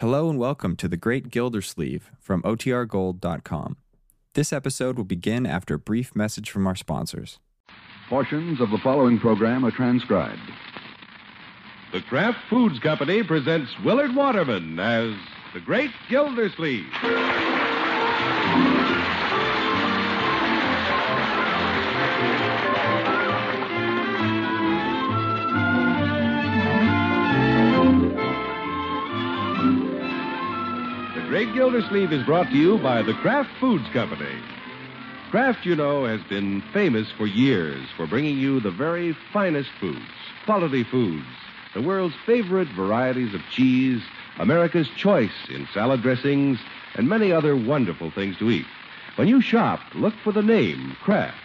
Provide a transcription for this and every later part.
Hello and welcome to The Great Gildersleeve from OTRGold.com. This episode will begin after a brief message from our sponsors. Portions of the following program are transcribed. The Kraft Foods Company presents Willard Waterman as The Great Gildersleeve. Great Gildersleeve is brought to you by the Kraft Foods Company. Kraft, you know, has been famous for years for bringing you the very finest foods, quality foods, the world's favorite varieties of cheese, America's choice in salad dressings, and many other wonderful things to eat. When you shop, look for the name Kraft.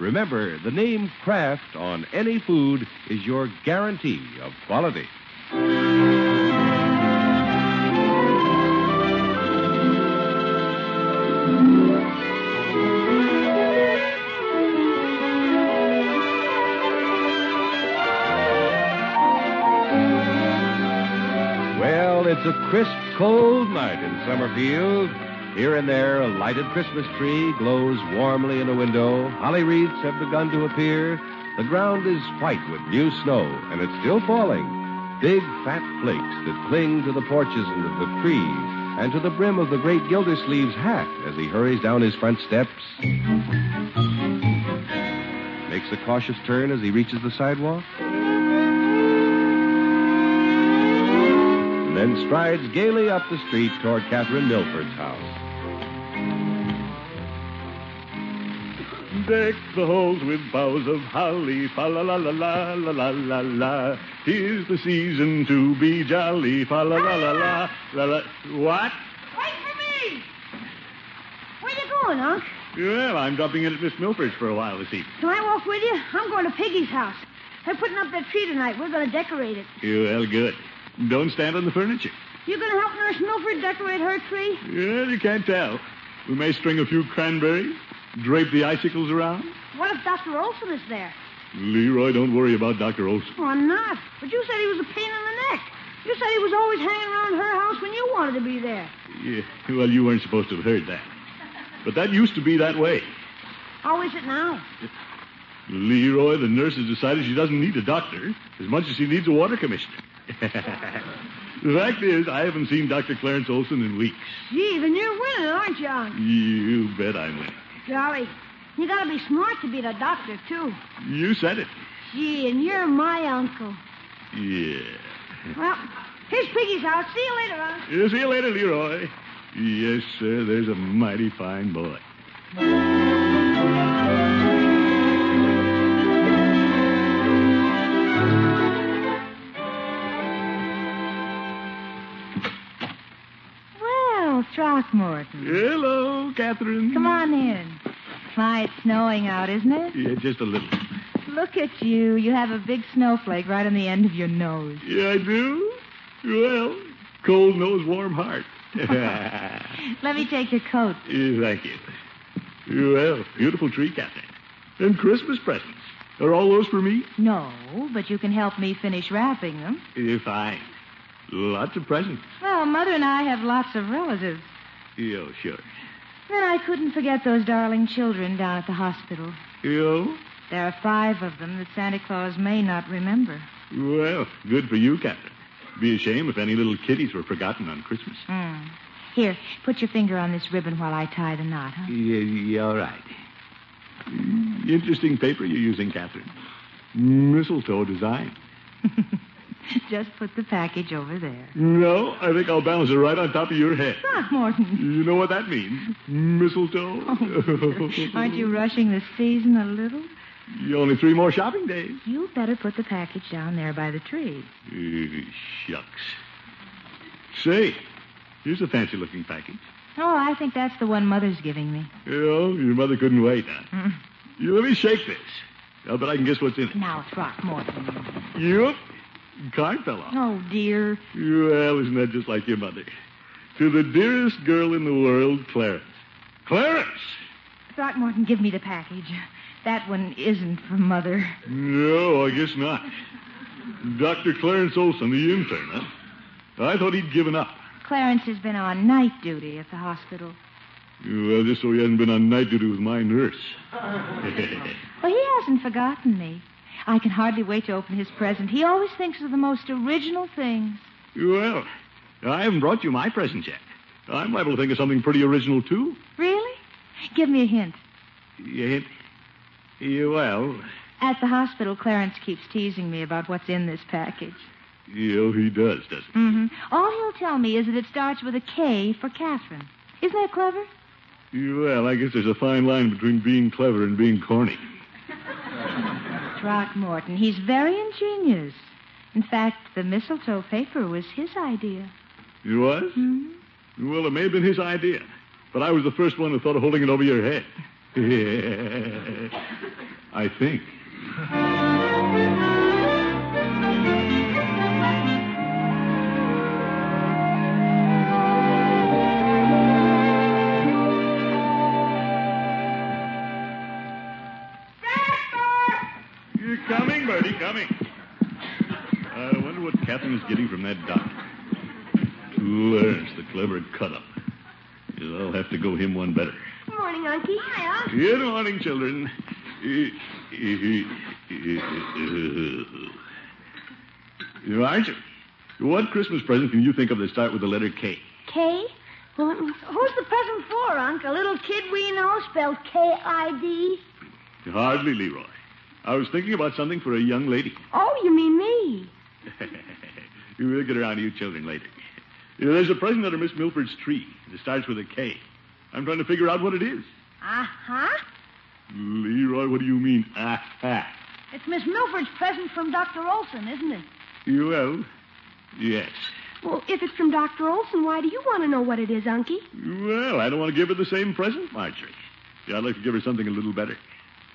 Remember, the name Kraft on any food is your guarantee of quality. Crisp, cold night in Summerfield. Here and there, a lighted Christmas tree glows warmly in a window. Holly wreaths have begun to appear. The ground is white with new snow, and it's still falling. Big, fat flakes that cling to the porches and to the trees, and to the brim of the great Gildersleeve's hat as he hurries down his front steps. Makes a cautious turn as he reaches the sidewalk. Then strides gaily up the street toward Kathryn Milford's house. Deck the halls with boughs of holly, fa la la la la la la la la. Here's the season to be jolly, fa la la la la la la. What? Wait for me! Where you going, Unc? Well, I'm dropping in at Miss Milford's for a while this evening. Can I walk with you? I'm going to Piggy's house. They're putting up their tree tonight. We're going to decorate it. Well, good. Don't stand on the furniture. You to help Nurse Milford decorate her tree? Yeah, you can't tell. We may string a few cranberries, drape the icicles around. What if Dr. Olson is there? Leroy, don't worry about Dr. Olson. Oh, I'm not. But you said he was a pain in the neck. You said he was always hanging around her house when you wanted to be there. Yeah, well, you weren't supposed to have heard that. But that used to be that way. How is it now? Leroy, the nurse has decided she doesn't need a doctor as much as she needs a water commissioner. the fact is, I haven't seen Dr. Clarence Olson in weeks. Gee, then you're winning, aren't you, Unc? You bet I'm winning. Golly, you got to be smart to be the doctor, too. You said it. Gee, and you're my uncle. Yeah. Well, here's Piggy's house. See you later, Unc. Yeah, see you later, Leroy. Yes, sir, there's a mighty fine boy. Throckmorton. Hello, Kathryn. Come on in. My, it's snowing out, isn't it? Yeah, just a little. Look at you. You have a big snowflake right on the end of your nose. Yeah, I do? Well, cold nose, warm heart. Let me take your coat. Thank you. Well, beautiful tree, Kathryn. And Christmas presents. Are all those for me? No, but you can help me finish wrapping them. Yeah, fine. Lots of presents. Well, Mother and I have lots of relatives. Yeah, sure. Then I couldn't forget those darling children down at the hospital. You? There are five of them that Santa Claus may not remember. Well, good for you, Kathryn. Be a shame if any little kiddies were forgotten on Christmas. Hmm. Here, put your finger on this ribbon while I tie the knot, huh? Yeah, yeah, all right. Mm, Interesting paper you're using, Kathryn. Mistletoe design. Just put the package over there. No, I think I'll balance it right on top of your head. Throckmorton. You know what that means? Mistletoe. Aren't you rushing the season a little? Only three more shopping days. You better put the package down there by the tree. Uh, shucks. Say, here's a fancy looking package. Oh, I think that's the one Mother's giving me. Oh, your mother couldn't wait, huh? Mm. You let me shake this. I'll bet I can guess what's in it. Now, Throckmorton. Yep. Card fell off. Oh, dear. Well, isn't that just like your mother? To the dearest girl in the world, Clarence. Clarence! Throckmorton, give me the package. That one isn't for Mother. No, I guess not. Dr. Clarence Olson, the intern, huh? I thought he'd given up. Clarence has been on night duty at the hospital. Well, just so he hasn't been on night duty with my nurse. Well, he hasn't forgotten me. I can hardly wait to open his present. He always thinks of the most original things. well, I haven't brought you my present yet. I'm liable to think of something pretty original, too. Really? Give me a hint. Yeah, yeah, well, At the hospital, Clarence keeps teasing me about what's in this package. yeah, he does, doesn't he? Mm-hmm. All he'll tell me is that it starts with a K for Kathryn. Isn't that clever? Well, I guess there's a fine line between being clever and being corny. Throckmorton. He's very ingenious. In fact, the mistletoe paper was his idea. It was? Mm-hmm. Well, it may have been his idea, but I was the first one who thought of holding it over your head. I think. Good morning, children. Right. what Christmas present can you think of that start with the letter K? K? Well, who's the present for, Unc? A little kid we know spelled K-I-D? Hardly, Leroy. I was thinking about something for a young lady. Oh, you mean me? we'll get around to you children later. There's a present under Miss Milford's tree. It starts with a K. I'm trying to figure out what it is. Uh-huh. Leroy, what do you mean, ah-ha? It's Miss Milford's present from Dr. Olson, isn't it? Well, yes. Well, if it's from Dr. Olson, why do you want to know what it is, Unky? Well, I don't want to give her the same present, Marjorie. Yeah, I'd like to give her something a little better.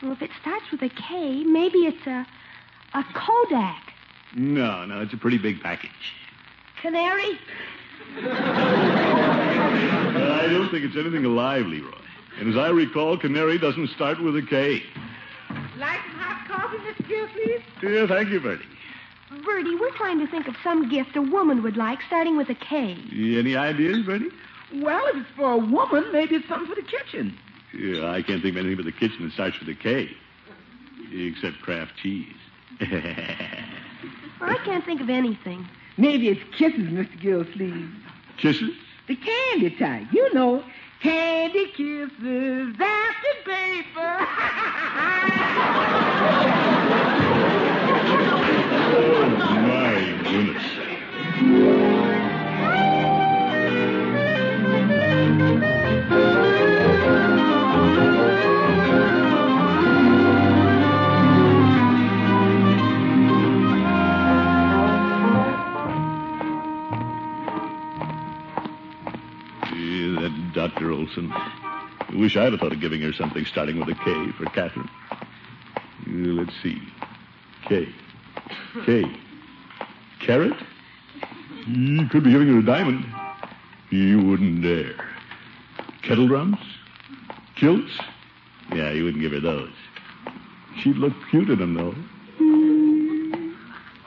Well, if it starts with a K, maybe it's a a Kodak. No, no, it's a pretty big package. Canary? I don't think it's anything alive, Leroy. And as I recall, canary doesn't start with a K. Like some hot coffee, Mr. Gill, please? Yeah, thank you, Birdie. Birdie, we're trying to think of some gift a woman would like starting with a K. Any ideas, Birdie? Well, if it's for a woman, maybe it's something for the kitchen. Yeah, I can't think of anything but the kitchen that starts with a K. Except Kraft cheese. I can't think of anything. Maybe it's kisses, Mr. Gillsleeve. Kisses? The candy type. You know, candy kisses, the paper. Oh, my goodness. Dr. Olson. I wish I'd have thought of giving her something starting with a K for Kathryn. Let's see. K. K. Carrot? He could be giving her a diamond. He wouldn't dare. Kettle drums? Kilts? Yeah, he wouldn't give her those. She'd look cute in them, though.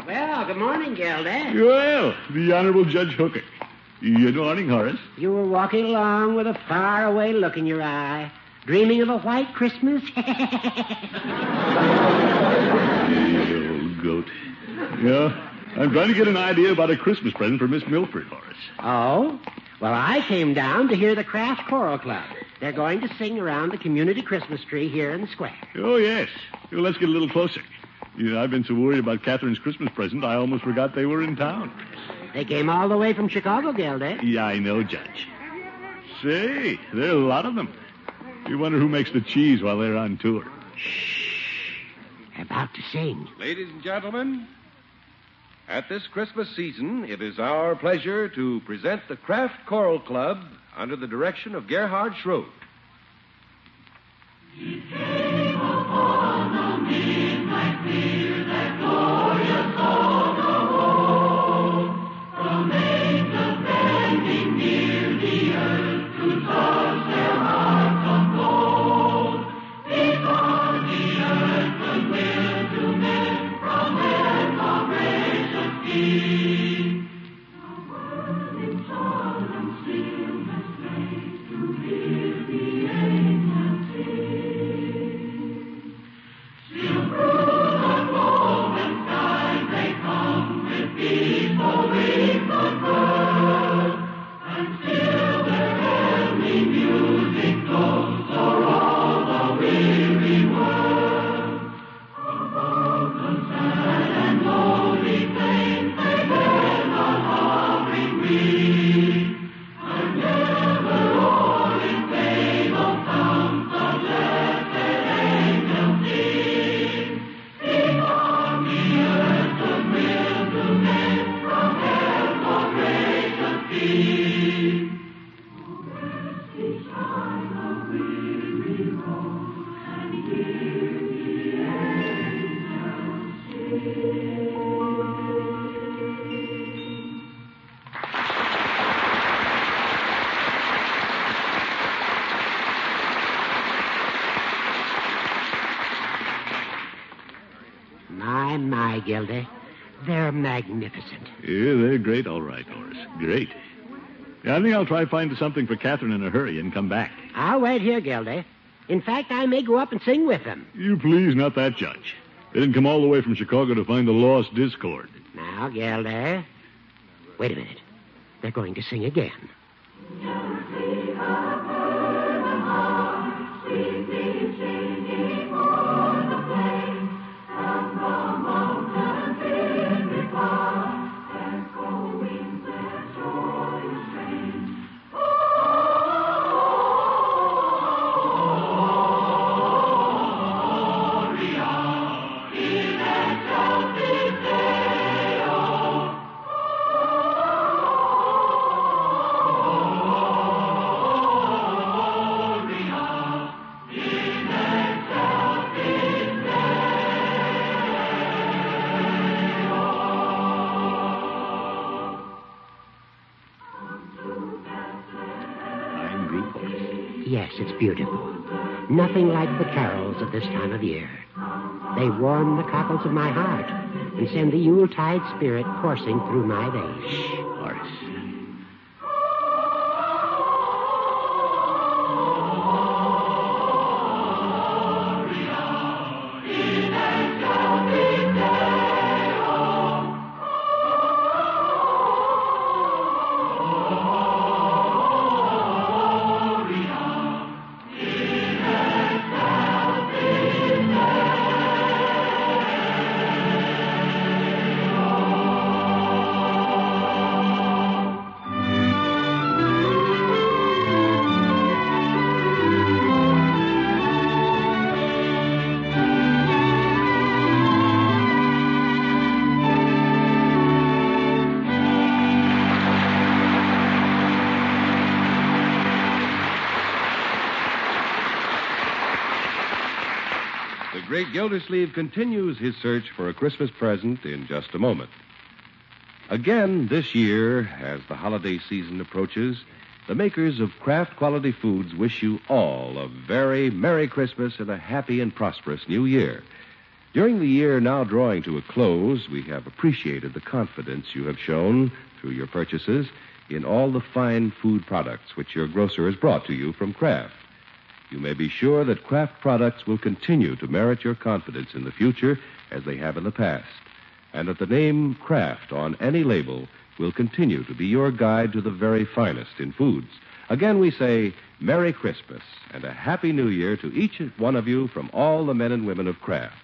Well, good morning, Gildy. Well, the Honorable Judge Hooker. Good morning, Horace. You were walking along with a faraway look in your eye, dreaming of a white Christmas. You old goat. Yeah, I'm trying to get an idea about a Christmas present for Miss Milford, Horace. oh? Well, I came down to hear the Kraft Choral Club. They're going to sing around the community Christmas tree here in the square. Oh, yes. Well, let's get a little closer. You know, I've been so worried about Kathryn's Christmas present, I almost forgot they were in town. They came all the way from Chicago, Gildy. Eh? Yeah, I know, Judge. Say, there are a lot of them. You wonder who makes the cheese while they're on tour. They're about to sing. Ladies and gentlemen, at this Christmas season, it is our pleasure to present the Kraft Choral Club under the direction of Gerhard Schrode. Yeah, I think I'll try to find something for Kathryn in a hurry and come back. I'll wait here, Gildy. In fact, I may go up and sing with them. You please, not that judge. They didn't come all the way from Chicago to find the lost discord. Now, Gildy. Wait a minute. They're going to sing again. Yes, it's beautiful. Nothing like the carols at this time of year. They warm the cockles of my heart and send the Yuletide spirit coursing through my veins. Horace. Gildersleeve continues his search for a Christmas present in just a moment. Again, this year, as the holiday season approaches, the makers of Kraft Quality Foods wish you all a very Merry Christmas and a happy and prosperous New Year. During the year now drawing to a close, we have appreciated the confidence you have shown through your purchases in all the fine food products which your grocer has brought to you from Kraft. You may be sure that Kraft products will continue to merit your confidence in the future as they have in the past, and that the name Kraft on any label will continue to be your guide to the very finest in foods. Again, we say Merry Christmas and a Happy New Year to each one of you from all the men and women of Kraft.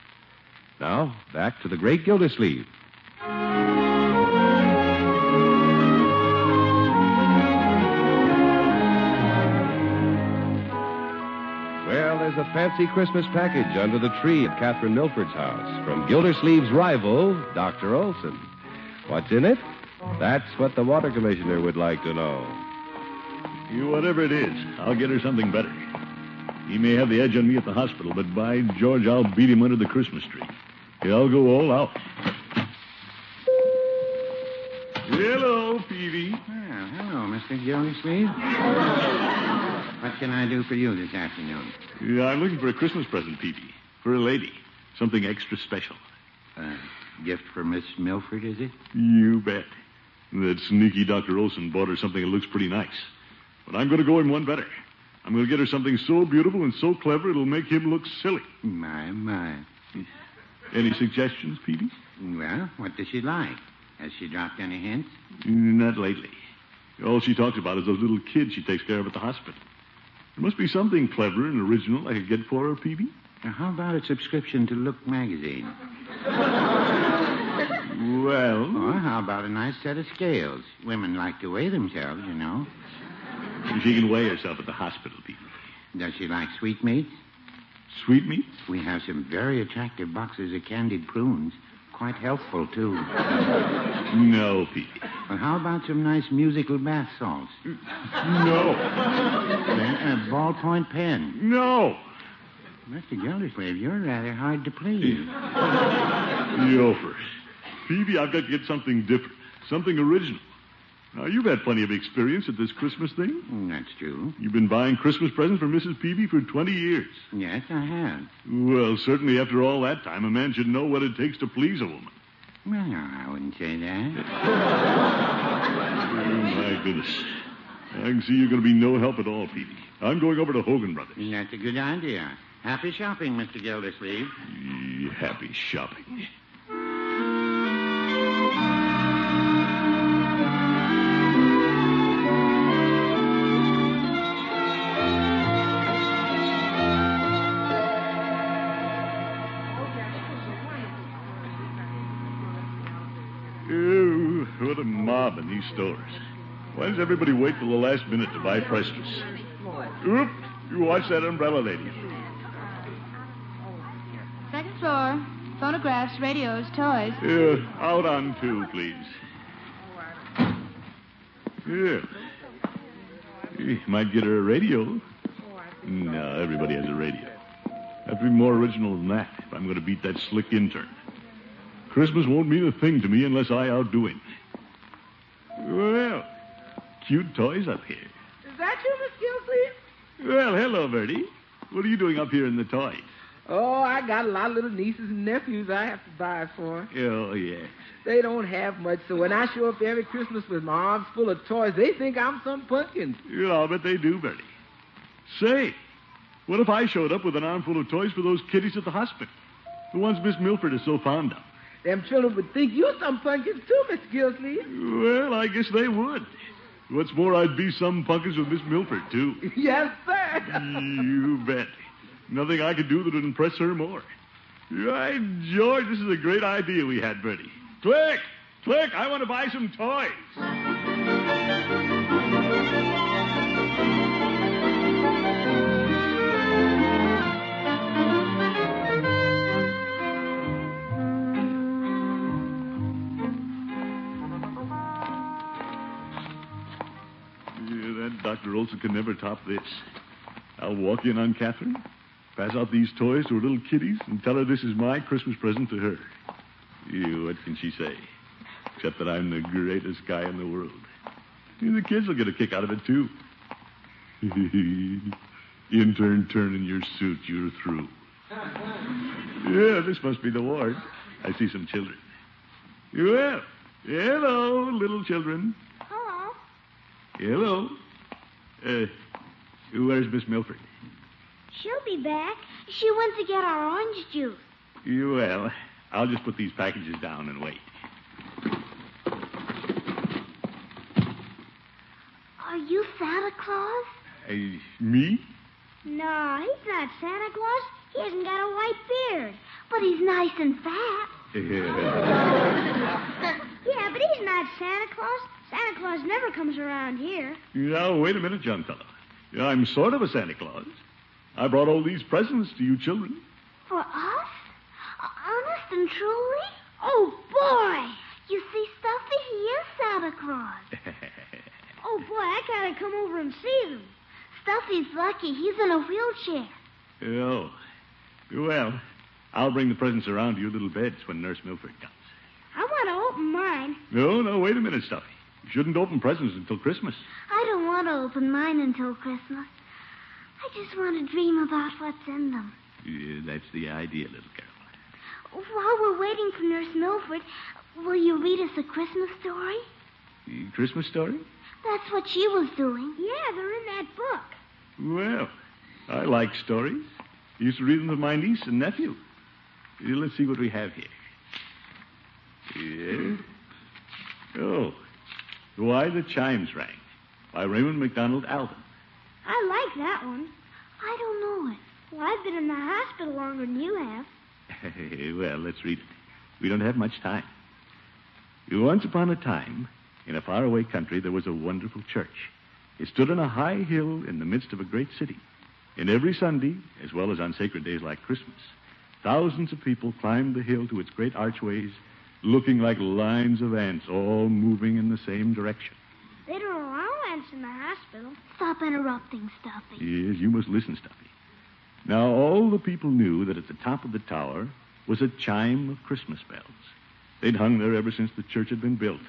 Now, back to the great Gildersleeve. Well, there's a fancy Christmas package under the tree at Kathryn Milford's house from Gildersleeve's rival, Dr. Olson. What's in it? That's what the water commissioner would like to know. You, whatever it is, I'll get her something better. He may have the edge on me at the hospital, but by George, I'll beat him under the Christmas tree. Yeah, I'll go all out. Hello, Peavey. Well, hello, Mr. Gildersleeve. what can I do for you this afternoon? Yeah, I'm looking for a Christmas present, Peavey. For a lady. Something extra special. A gift for Miss Milford, is it? You bet. That sneaky Dr. Olson bought her something that looks pretty nice. But I'm going to go in one better. I'm going to get her something so beautiful and so clever it'll make him look silly. My, my. Any suggestions, Peavey? Well, what does she like? Has she dropped any hints? Not lately. All she talks about is those little kids she takes care of at the hospital. There must be something clever and original I could get for her, Peavey. Now, how about a subscription to Look magazine? Well, Or how about a nice set of scales? Women like to weigh themselves, you know. she can weigh herself at the hospital, Peavey. Does she like sweetmeats? Sweetmeats? We have some very attractive boxes of candied prunes. Quite healthful, too. No, Peavey. Well, how about some nice musical bath salts? No. Then a ballpoint pen. No. Mr. Gildersleeve, you're rather hard to please. Yofer. Peavey, I've got to get something different, something original. Now, you've had plenty of experience at this Christmas thing. Mm, That's true. You've been buying Christmas presents for Mrs. Peavey for 20 years. Yes, I have. Well, certainly after all that time, a man should know what it takes to please a woman. Well, no, I wouldn't say that. Oh, my goodness. I can see you're going to be no help at all, Petey. I'm going over to Hogan Brothers. That's a good idea. Happy shopping, Mr. Gildersleeve. Happy shopping. Stores. Why does everybody wait till the last minute to buy priceless? Oop! You watch that umbrella, lady. Second floor. Phonographs, radios, toys. Yeah, out on two, please. Yeah. You might get her a radio. No, everybody has a radio. Have to be more original than that if I'm going to beat that slick intern. Christmas won't mean a thing to me unless I outdo him. Cute toys up here. Is that you, Miss Gilsleeve? Well, hello, Birdie. What are you doing up here in the toys? Oh, I got a lot of little nieces and nephews I have to buy for. Oh, yeah. They don't have much, so when I show up every Christmas with my arms full of toys, they think I'm some pumpkin. Yeah, bet they do, Birdie. Say, what if I showed up with an armful of toys for those kiddies at the hospital? The ones Miss Milford is so fond of. Them children would think you some pumpkins too, Miss Gilsleeve. Well, I guess they would. What's more, I'd be some punkins with Miss Milford, too. yes, sir. you bet. Nothing I could do that would impress her more. Right, George, this is a great idea we had, Birdie. Click! Click! I want to buy some toys. That Dr. Olson can never top this. I'll walk in on Kathryn, pass out these toys to her little kiddies, and tell her this is my Christmas present to her. You, what can she say? Except that I'm the greatest guy in the world. And the kids will get a kick out of it, too. Intern, turn in your suit. You're through. Yeah, this must be the ward. I see some children. Well, hello, little children. Hello. Hello. Uh, where's Miss Milford? She'll be back. She went to get our orange juice. Well, I'll just put these packages down and wait. Are you Santa Claus? Uh, me? No, he's not Santa Claus. He hasn't got a white beard. But he's nice and fat. Yeah, but he's not Santa Claus. Santa Claus never comes around here. now, wait a minute, young fellow. I'm sort of a Santa Claus. I brought all these presents to you children. For us? Honest and truly? Oh, boy! You see, Stuffy, he is Santa Claus. Oh, boy, I gotta come over and see him. Stuffy's lucky. He's in a wheelchair. oh. Well, I'll bring the presents around to your little beds when Nurse Milford comes. I want to open mine. No, no, wait a minute, Stuffy. You shouldn't open presents until Christmas. I don't want to open mine until Christmas. I just want to dream about what's in them. Yeah, that's the idea, little girl. While we're waiting for Nurse Milford, will you read us a Christmas story? Christmas story? That's what she was doing. Yeah, they're in that book. Well, I like stories. I Used to read them to my niece and nephew. Let's see what we have here. Yeah. Oh. Why the Chimes Rang by Raymond Macdonald Alden. I like that one. I don't know it. Well, I've been in the hospital longer than you have. well, let's read it. We don't have much time. Once upon a time, in a faraway country, there was a wonderful church. It stood on a high hill in the midst of a great city. And every Sunday, as well as on sacred days like Christmas, thousands of people climbed the hill to its great archways, looking like lines of ants, all moving in the same direction. They don't allow ants in the hospital. Stop interrupting, Stuffy. Yes, you must listen, Stuffy. Now, all the people knew that at the top of the tower was a chime of Christmas bells. They'd hung there ever since the church had been built,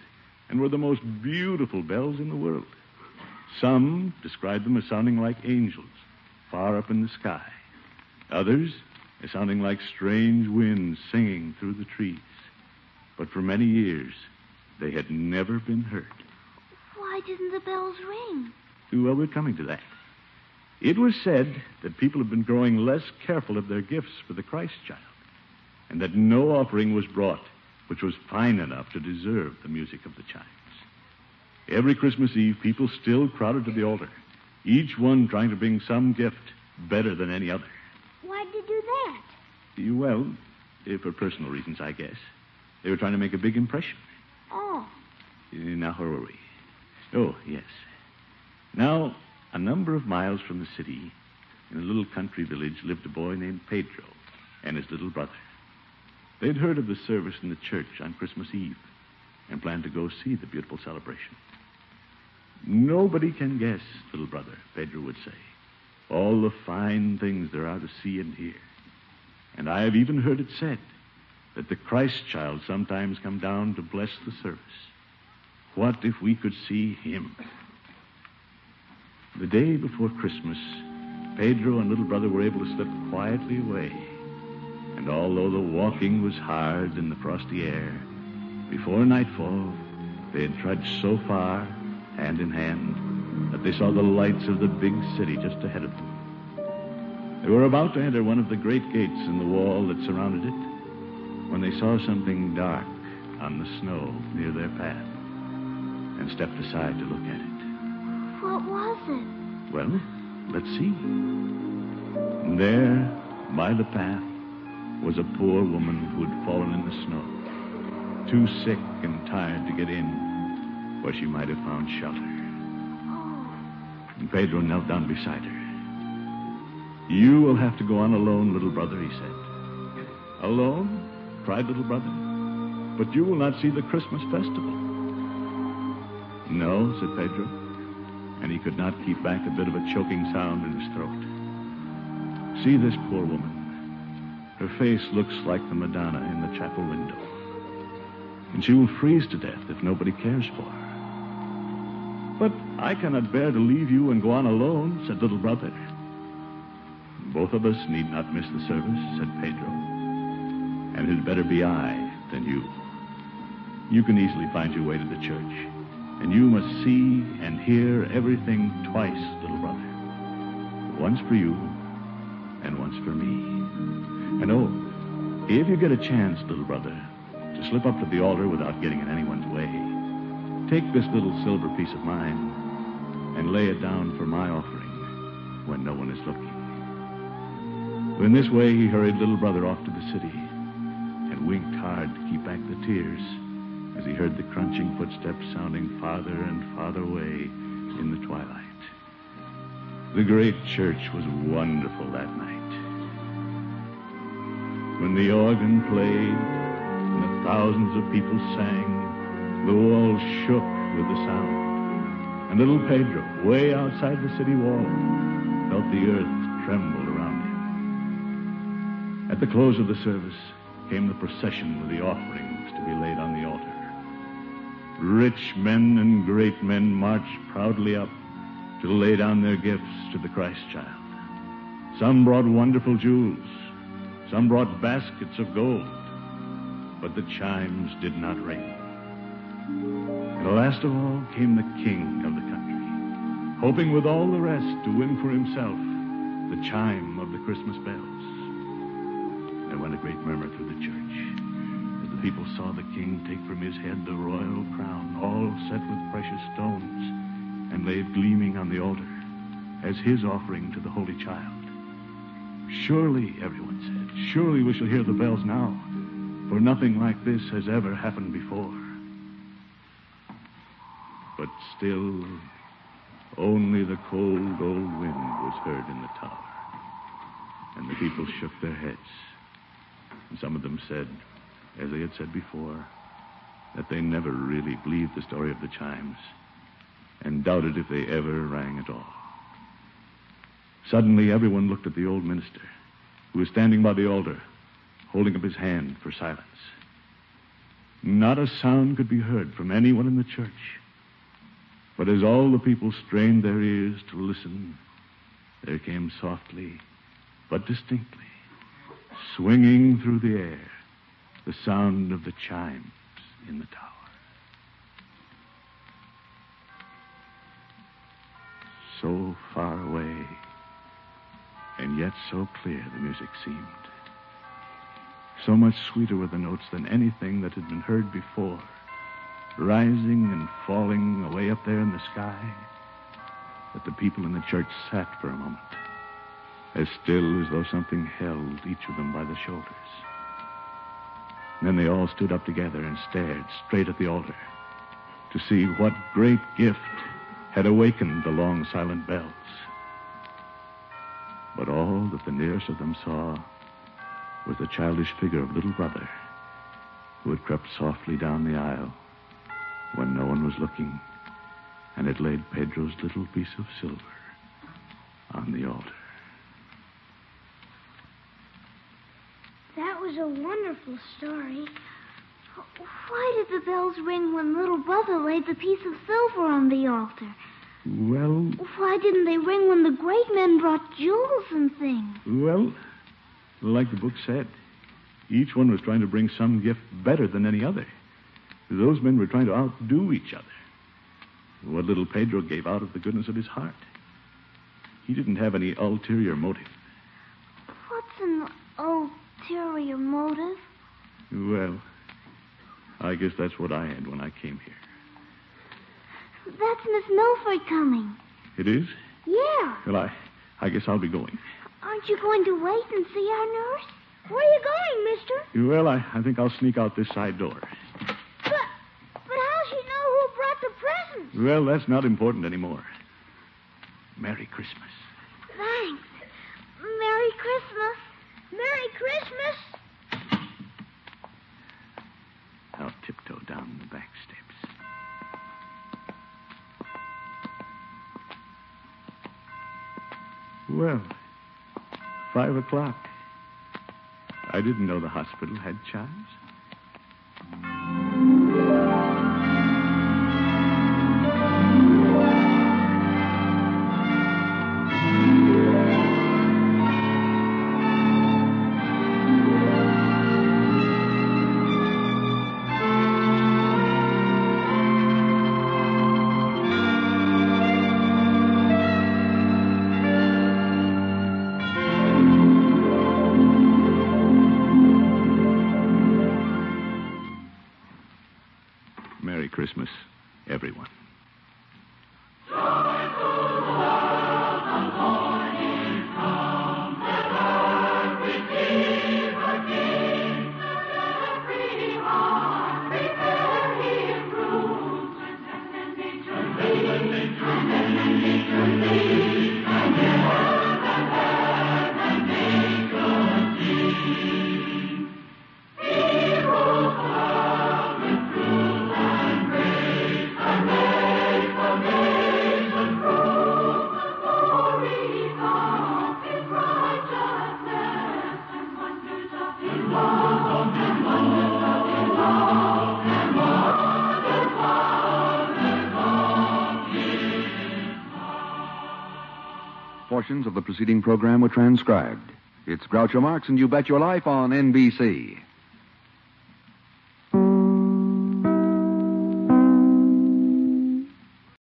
and were the most beautiful bells in the world. Some described them as sounding like angels, far up in the sky. Others as sounding like strange winds singing through the trees. But for many years, they had never been heard. Why didn't the bells ring? Well, we're coming to that. It was said that people have been growing less careful of their gifts for the Christ child, and that no offering was brought which was fine enough to deserve the music of the chimes. Every Christmas Eve, people still crowded to the altar, each one trying to bring some gift better than any other. Why'd you do that? Well, eh, for personal reasons, I guess. They were trying to make a big impression. Oh. Now, where were we? Oh, yes. Now, a number of miles from the city, in a little country village, lived a boy named Pedro and his little brother. They'd heard of the service in the church on Christmas Eve and planned to go see the beautiful celebration. Nobody can guess, little brother, Pedro would say, all the fine things there are to see and hear. And I have even heard it said that the Christ child sometimes come down to bless the service. What if we could see him? The day before Christmas, Pedro and little brother were able to slip quietly away. And although the walking was hard in the frosty air, before nightfall, they had trudged so far, hand in hand, that they saw the lights of the big city just ahead of them. They were about to enter one of the great gates in the wall that surrounded it when they saw something dark on the snow near their path and stepped aside to look at it. What was it? Well, let's see. And there, by the path, was a poor woman who had fallen in the snow, too sick and tired to get in where she might have found shelter. Oh. And Pedro knelt down beside her. You will have to go on alone, little brother, he said. Alone? Cried little brother. But you will not see the Christmas festival. No, said Pedro and he could not keep back a bit of a choking sound in his throat. See this poor woman. Her face looks like the Madonna in the chapel window. And she will freeze to death if nobody cares for her. But I cannot bear to leave you and go on alone, said little brother. Both of us need not miss the service, said Pedro. And it better be I than you. You can easily find your way to the church. And you must see and hear everything twice, little brother. Once for you, and once for me. And oh, if you get a chance, little brother, to slip up to the altar without getting in anyone's way, take this little silver piece of mine and lay it down for my offering when no one is looking. In this way, he hurried little brother off to the city winked hard to keep back the tears as he heard the crunching footsteps sounding farther and farther away in the twilight. The great church was wonderful that night. When the organ played and the thousands of people sang, the walls shook with the sound. And little Pedro, way outside the city wall, felt the earth tremble around him. At the close of the service came the procession with the offerings to be laid on the altar. Rich men and great men marched proudly up to lay down their gifts to the Christ child. Some brought wonderful jewels. Some brought baskets of gold. But the chimes did not ring. And last of all came the king of the country, hoping with all the rest to win for himself the chime of the Christmas bells. Murmur through the church as the people saw the king take from his head the royal crown, all set with precious stones, and lay it gleaming on the altar as his offering to the Holy Child. Surely, everyone said, surely we shall hear the bells now, for nothing like this has ever happened before. But still, only the cold old wind was heard in the tower, and the people shook their heads. And some of them said, as they had said before, that they never really believed the story of the chimes and doubted if they ever rang at all. Suddenly, everyone looked at the old minister, who was standing by the altar, holding up his hand for silence. Not a sound could be heard from anyone in the church. But as all the people strained their ears to listen, there came softly, but distinctly, swinging through the air, the sound of the chimes in the tower. So far away, and yet so clear the music seemed. So much sweeter were the notes than anything that had been heard before, rising and falling away up there in the sky, that the people in the church sat for a moment, as still as though something held each of them by the shoulders. Then they all stood up together and stared straight at the altar to see what great gift had awakened the long silent bells. But all that the nearest of them saw was the childish figure of little brother who had crept softly down the aisle when no one was looking and had laid Pedro's little piece of silver on the altar. That was a wonderful story. Why did the bells ring when little brother laid the piece of silver on the altar? Well, Why didn't they ring when the great men brought jewels and things? well, like the book said, each one was trying to bring some gift better than any other. Those men were trying to outdo each other. What little Pedro gave out of the goodness of his heart. He didn't have any ulterior motive. What's an ulterior motive? Well, I guess that's what I had when I came here. That's Miss Milford coming. It is? Yeah. Well, I, I guess I'll be going. Aren't you going to wait and see our nurse? Where are you going, mister? Well, I, I think I'll sneak out this side door. But, but how'll she know who brought the presents? Well, that's not important anymore. Merry Christmas. Thanks. Merry Christmas. Merry Christmas. I'll tiptoe down the back steps. Well, five o'clock. I didn't know the hospital had chimes. Of the preceding program were transcribed. It's Groucho Marx and You Bet Your Life on NBC.